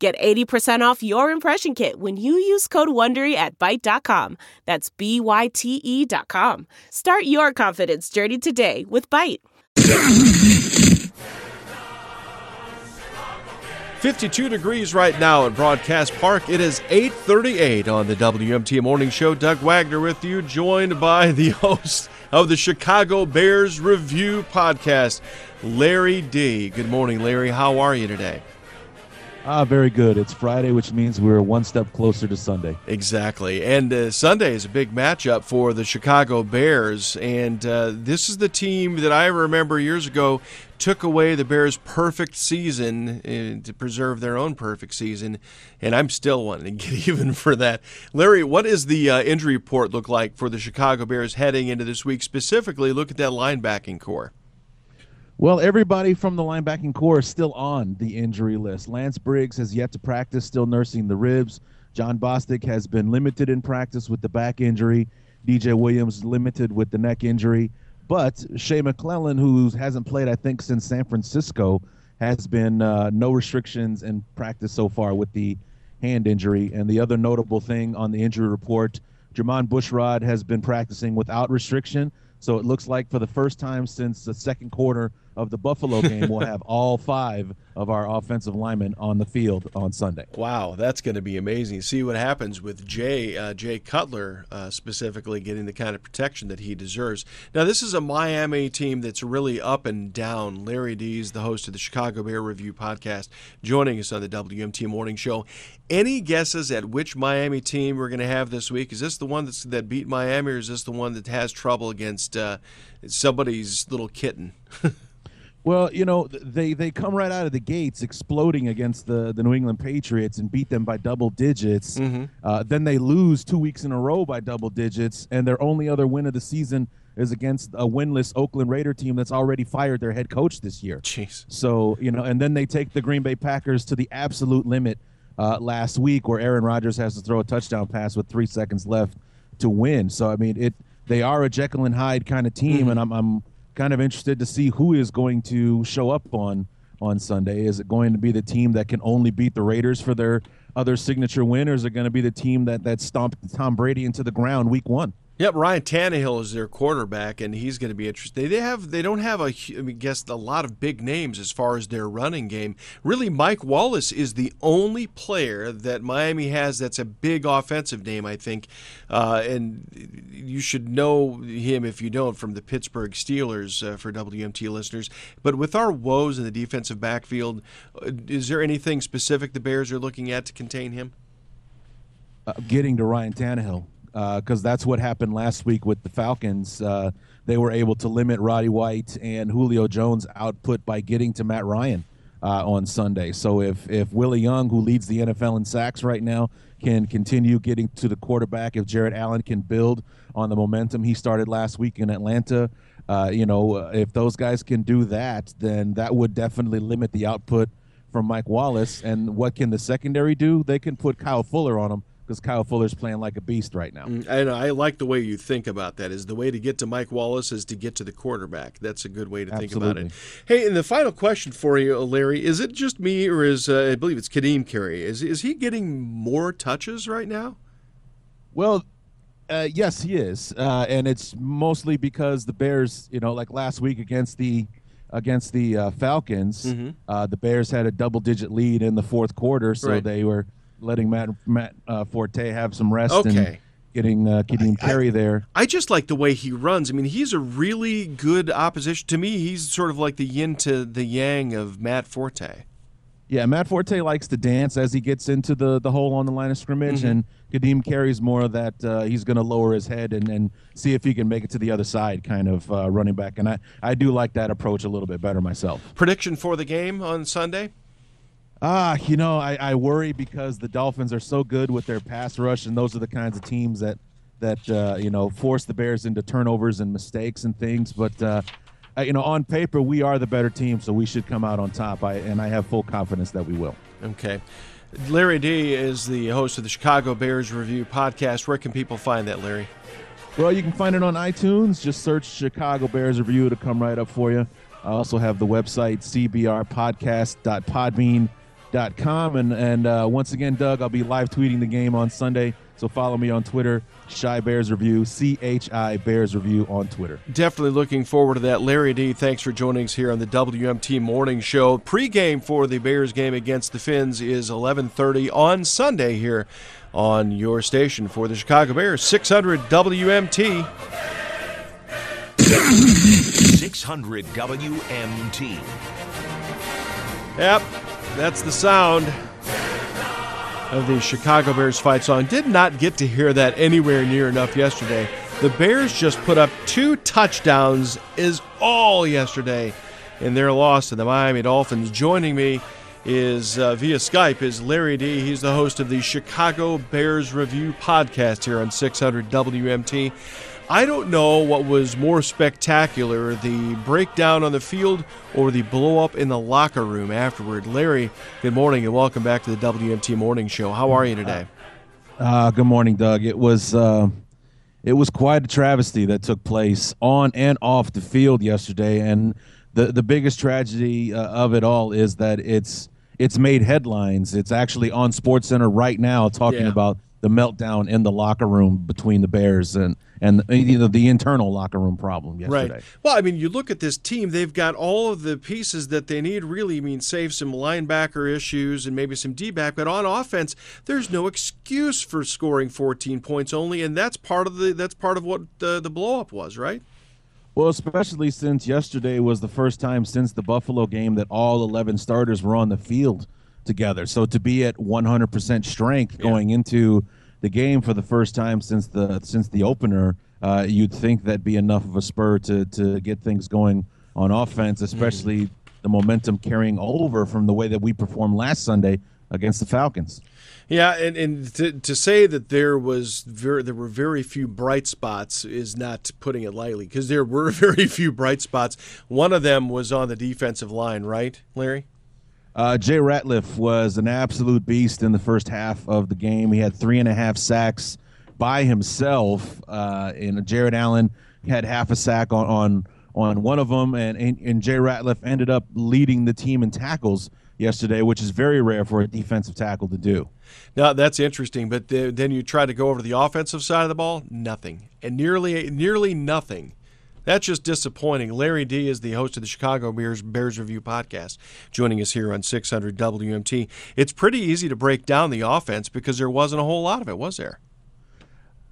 Get 80% off your impression kit when you use code WONDERY at Byte.com. That's B-Y-T-E dot com. Start your confidence journey today with Byte. 52 degrees right now at Broadcast Park. It is 8:38 on the WMT Morning Show. Doug Wagner with you, joined by the host of the Chicago Bears Review podcast, Larry D. Good morning, Larry. How are you today? Ah, very good. It's Friday, which means we're one step closer to Sunday. Exactly. And uh, Sunday is a big matchup for the Chicago Bears. And uh, this is the team that I remember years ago took away the Bears' perfect season uh, to preserve their own perfect season. And I'm still wanting to get even for that. Larry, what does the uh, injury report look like for the Chicago Bears heading into this week? Specifically, look at that linebacking core. Well, everybody from the linebacking core is still on the injury list. Lance Briggs has yet to practice, still nursing the ribs. Jon Bostic has been limited in practice with the back injury. DJ Williams limited with the neck injury. But Shea McClellin, who hasn't played, I think, since San Francisco, has been uh, no restrictions in practice so far with the hand injury. And the other notable thing on the injury report, Jermon Bushrod has been practicing without restriction. So it looks like for the first time since the second quarter of the Buffalo game, we'll have all five of our offensive linemen on the field on Sunday. Wow, that's going to be amazing. See what happens with Jay uh, Jay Cutler uh, specifically getting the kind of protection that he deserves. Now, this is a Miami team that's really up and down. Larry Dees, the host of the Chicago Bear Review podcast, joining us on the WMT Morning Show. Any guesses at which Miami team we're going to have this week? Is this the one that's, that beat Miami, or is this the one that has trouble against uh, somebody's little kitten? Well, you know, they they come right out of the gates exploding against the the New England Patriots and beat them by double digits. Mm-hmm. Uh, then they lose two weeks in a row by double digits, and their only other win of the season is against a winless Oakland Raider team that's already fired their head coach this year. Jeez. So you know, and then they take the Green Bay Packers to the absolute limit uh, last week, where Aaron Rodgers has to throw a touchdown pass with three seconds left to win. So I mean, it they are a Jekyll and Hyde kind of team, mm-hmm. and I'm I'm kind of interested to see who is going to show up on on Sunday. Is it going to be the team that can only beat the Raiders for their other signature win, or is it going to be the team that that stomped Tom Brady into the ground week one? Yep, Ryan Tannehill is their quarterback, and he's going to be interesting. They have they don't have a I mean, guess a lot of big names as far as their running game. Really, Mike Wallace is the only player that Miami has that's a big offensive name, I think, uh, and you should know him if you don't from the Pittsburgh Steelers uh, for WMT listeners. But with our woes in the defensive backfield, uh, is there anything specific the Bears are looking at to contain him? Uh, getting to Ryan Tannehill because uh, that's what happened last week with the Falcons. Uh, they were able to limit Roddy White and Julio Jones' output by getting to Matt Ryan uh, on Sunday. So if if Willie Young, who leads the NFL in sacks right now, can continue getting to the quarterback, if Jared Allen can build on the momentum he started last week in Atlanta, uh, you know, if those guys can do that, then that would definitely limit the output from Mike Wallace. And what can the secondary do? They can put Kyle Fuller on him because Kyle Fuller's playing like a beast right now. Mm, and I like the way you think about that. Is the way to get to Mike Wallace is to get to the quarterback. That's a good way to Absolutely. think about it. Hey, and the final question for you, Larry, is it just me or is uh, I believe it's Ka'Deem Carey? Is is he getting more touches right now? Well, uh, yes, he is, uh, and it's mostly because the Bears, you know, like last week against the against the uh, Falcons, mm-hmm. Uh, the Bears had a double-digit lead in the fourth quarter, so right. they were letting Matt Matt uh, Forte have some rest okay. and getting uh, getting Carey there. I just like the way he runs. I mean, he's a really good opposition to me. He's sort of like the yin to the yang of Matt Forte. Yeah, Matt Forte likes to dance as he gets into the, the hole on the line of scrimmage, mm-hmm. and Ka'Deem Carey's more of that uh, he's going to lower his head and, and see if he can make it to the other side kind of uh, running back. And I, I do like that approach a little bit better myself. Prediction for the game on Sunday? Ah, you know, I, I worry because the Dolphins are so good with their pass rush, and those are the kinds of teams that that uh, you know force the Bears into turnovers and mistakes and things. But uh, you know, on paper, we are the better team, so we should come out on top. I, and I have full confidence that we will. Okay. Larry D is the host of the Chicago Bears Review podcast. Where can people find that, Larry? Well, you can find it on iTunes. Just search Chicago Bears Review to come right up for you. I also have the website cbrpodcast.podbean.com. And, and uh, once again, Doug, I'll be live tweeting the game on Sunday. So follow me on Twitter, Chi Bears Review, C H I Bears Review on Twitter. Definitely looking forward to that. Larry D, thanks for joining us here on the WMT Morning Show. Pre-game for the Bears game against the Finns is 11:30 on Sunday here on your station for the Chicago Bears 600 WMT. 600 WMT. Yep, that's the sound of the Chicago Bears fight song. Did not get to hear that anywhere near enough yesterday. The Bears just put up two touchdowns, is all yesterday in their loss to the Miami Dolphins. Joining me is uh, via Skype is Larry D. He's the host of the Chicago Bears Review podcast here on 600 WMT. I don't know what was more spectacular the breakdown on the field or the blow up in the locker room afterward. Larry, good morning and welcome back to the WMT Morning Show. How are you today? Uh, good morning, Doug. It was. Uh, it was quite a travesty that took place on and off the field yesterday, and the the biggest tragedy uh, of it all is that it's it's made headlines. It's actually on Sports Center right now talking Yeah. about the meltdown in the locker room between the Bears and and you know, the internal locker room problem yesterday. Right. Well, I mean, you look at this team, they've got all of the pieces that they need, really. I mean, save some linebacker issues and maybe some D back, but on offense, there's no excuse for scoring 14 points only, and that's part of the that's part of what the, the blow up was, right? Well, especially since yesterday was the first time since the Buffalo game that all 11 starters were on the field together. So to be at 100% strength going into the game for the first time since the since the opener, uh, you'd think that'd be enough of a spur to to get things going on offense, especially the momentum carrying over from the way that we performed last Sunday against the Falcons. Yeah, and, and to, to say that there was very, there were very few bright spots is not putting it lightly because there were very few bright spots. One of them was on the defensive line, right, Larry? Uh, Jay Ratliff was an absolute beast in the first half of the game. He had three and a half sacks by himself. Uh, and Jared Allen had half a sack on on, on one of them, and, and and Jay Ratliff ended up leading the team in tackles yesterday, which is very rare for a defensive tackle to do. Now that's interesting, but the, then you try to go over to the offensive side of the ball, nothing, and nearly nearly nothing. That's just disappointing. Larry D is the host of the Chicago Bears Bears Review podcast, joining us here on 600 WMT. It's pretty easy to break down the offense because there wasn't a whole lot of it, was there?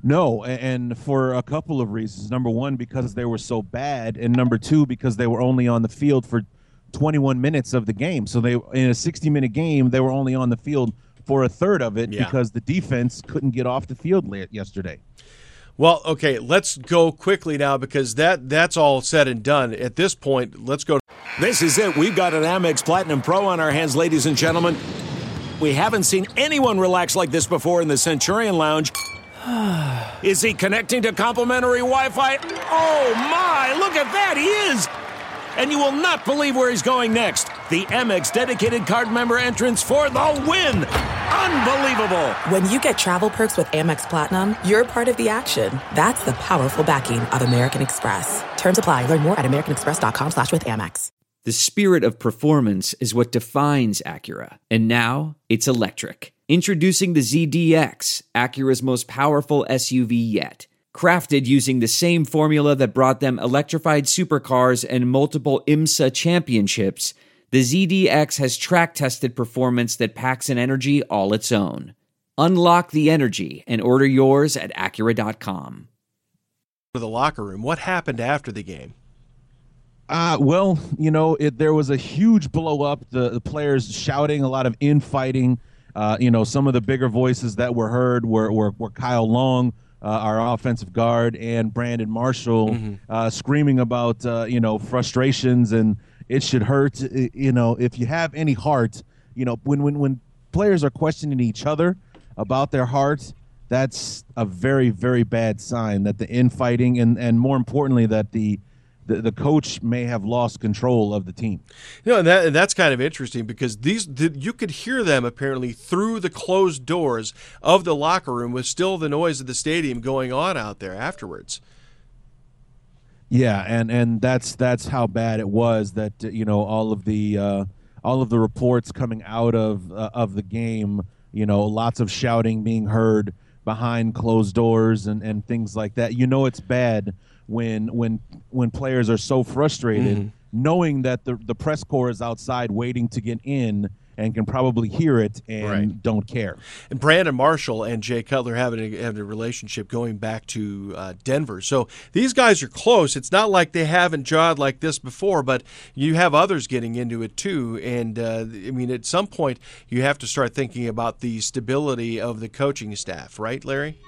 No, and for a couple of reasons. Number one, because they were so bad, and number two, because they were only on the field for 21 minutes of the game. So they in a 60 minute game, they were only on the field for a third of it Yeah. because the defense couldn't get off the field yesterday. Well, okay, let's go quickly now because that that's all said and done. At this point, let's go. This is it. We've got an Amex Platinum Pro on our hands, ladies and gentlemen. We haven't seen anyone relax like this before in the Centurion Lounge. Is he connecting to complimentary Wi Fi? Oh my, look at that! He is! And you will not believe where he's going next. The Amex dedicated card member entrance for the win! Unbelievable! When you get travel perks with Amex Platinum, you're part of the action. That's the powerful backing of American Express. Terms apply. Learn more at americanexpress.com slash with Amex. The spirit of performance is what defines Acura. And now it's electric. Introducing the ZDX, Acura's most powerful SUV yet. Crafted using the same formula that brought them electrified supercars and multiple IMSA championships, the ZDX has track tested performance that packs an energy all its own. Unlock the energy and order yours at Acura.com. to the locker room. What happened after the game? Uh, well, you know, it, there was a huge blow up. The, the players shouting, a lot of infighting. Uh, you know, some of the bigger voices that were heard were, were, were Kyle Long, uh, our offensive guard, and Brandon Marshall uh, screaming about, uh, you know, frustrations and it should hurt. Uh, you know, if you have any heart, you know, when when when players are questioning each other about their hearts, that's a very very bad sign that the infighting and and more importantly that the the, the coach may have lost control of the team. You know, and, that, that's kind of interesting because these the, you could hear them apparently through the closed doors of the locker room with still the noise of the stadium going on out there afterwards. Yeah, and and that's that's how bad it was that you know all of the uh, all of the reports coming out of uh, of the game, you know, lots of shouting being heard behind closed doors and and things like that. You know it's bad when when when players are so frustrated mm-hmm. knowing that the the press corps is outside waiting to get in and can probably hear it and right. don't care. And Brandon Marshall and Jay Cutler have a, having a relationship going back to uh, Denver. So these guys are close. It's not like they haven't jawed like this before, but you have others getting into it too. And uh, I mean, at some point, you have to start thinking about the stability of the coaching staff, right, Larry?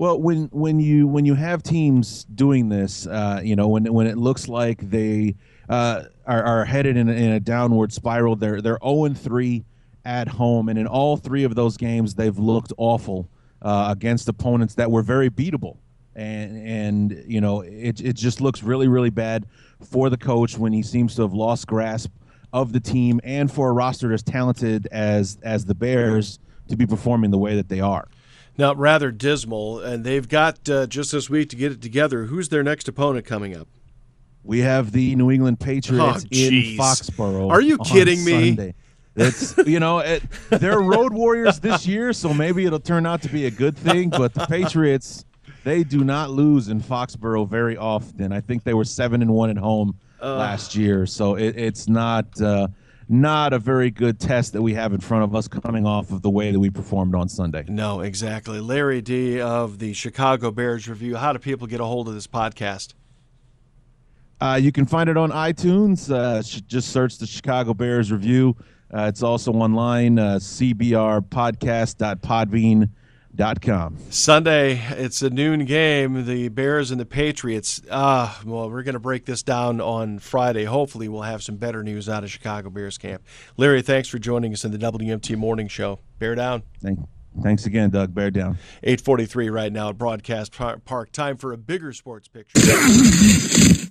Well, when when you when you have teams doing this, uh, you know, when when it looks like they uh, are, are, headed in a, in a, downward spiral, they're they're zero oh and three at home, and in all three of those games, they've looked awful uh, against opponents that were very beatable, and and you know, it it just looks really really bad for the coach when he seems to have lost grasp of the team, and for a roster as talented as as the Bears to be performing the way that they are. Now, rather dismal, and they've got uh, just this week to get it together. Who's their next opponent coming up? We have the New England Patriots oh, in Foxborough. Are you kidding me? Sunday. It's you know it, they're road warriors this year, so maybe it'll turn out to be a good thing. But the Patriots, they do not lose in Foxborough very often. I think they were seven and one at home uh, last year, so it, it's not. Uh, not a very good test that we have in front of us coming off of the way that we performed on Sunday. No, exactly. Larry D of the Chicago Bears Review. How do people get a hold of this podcast? Uh, you can find it on iTunes. Uh, just search the Chicago Bears Review. Uh, it's also online, uh, cbrpodcast.podbean.com Com. Sunday, it's a noon game. The Bears and the Patriots. Ah, uh, well, we're going to break this down on Friday. Hopefully, we'll have some better news out of Chicago Bears camp. Larry, thanks for joining us in the WMT Morning Show. Bear down. Thank, thanks again, Doug. Bear down. 8:43 right now at Broadcast Park. Time for a bigger sports picture.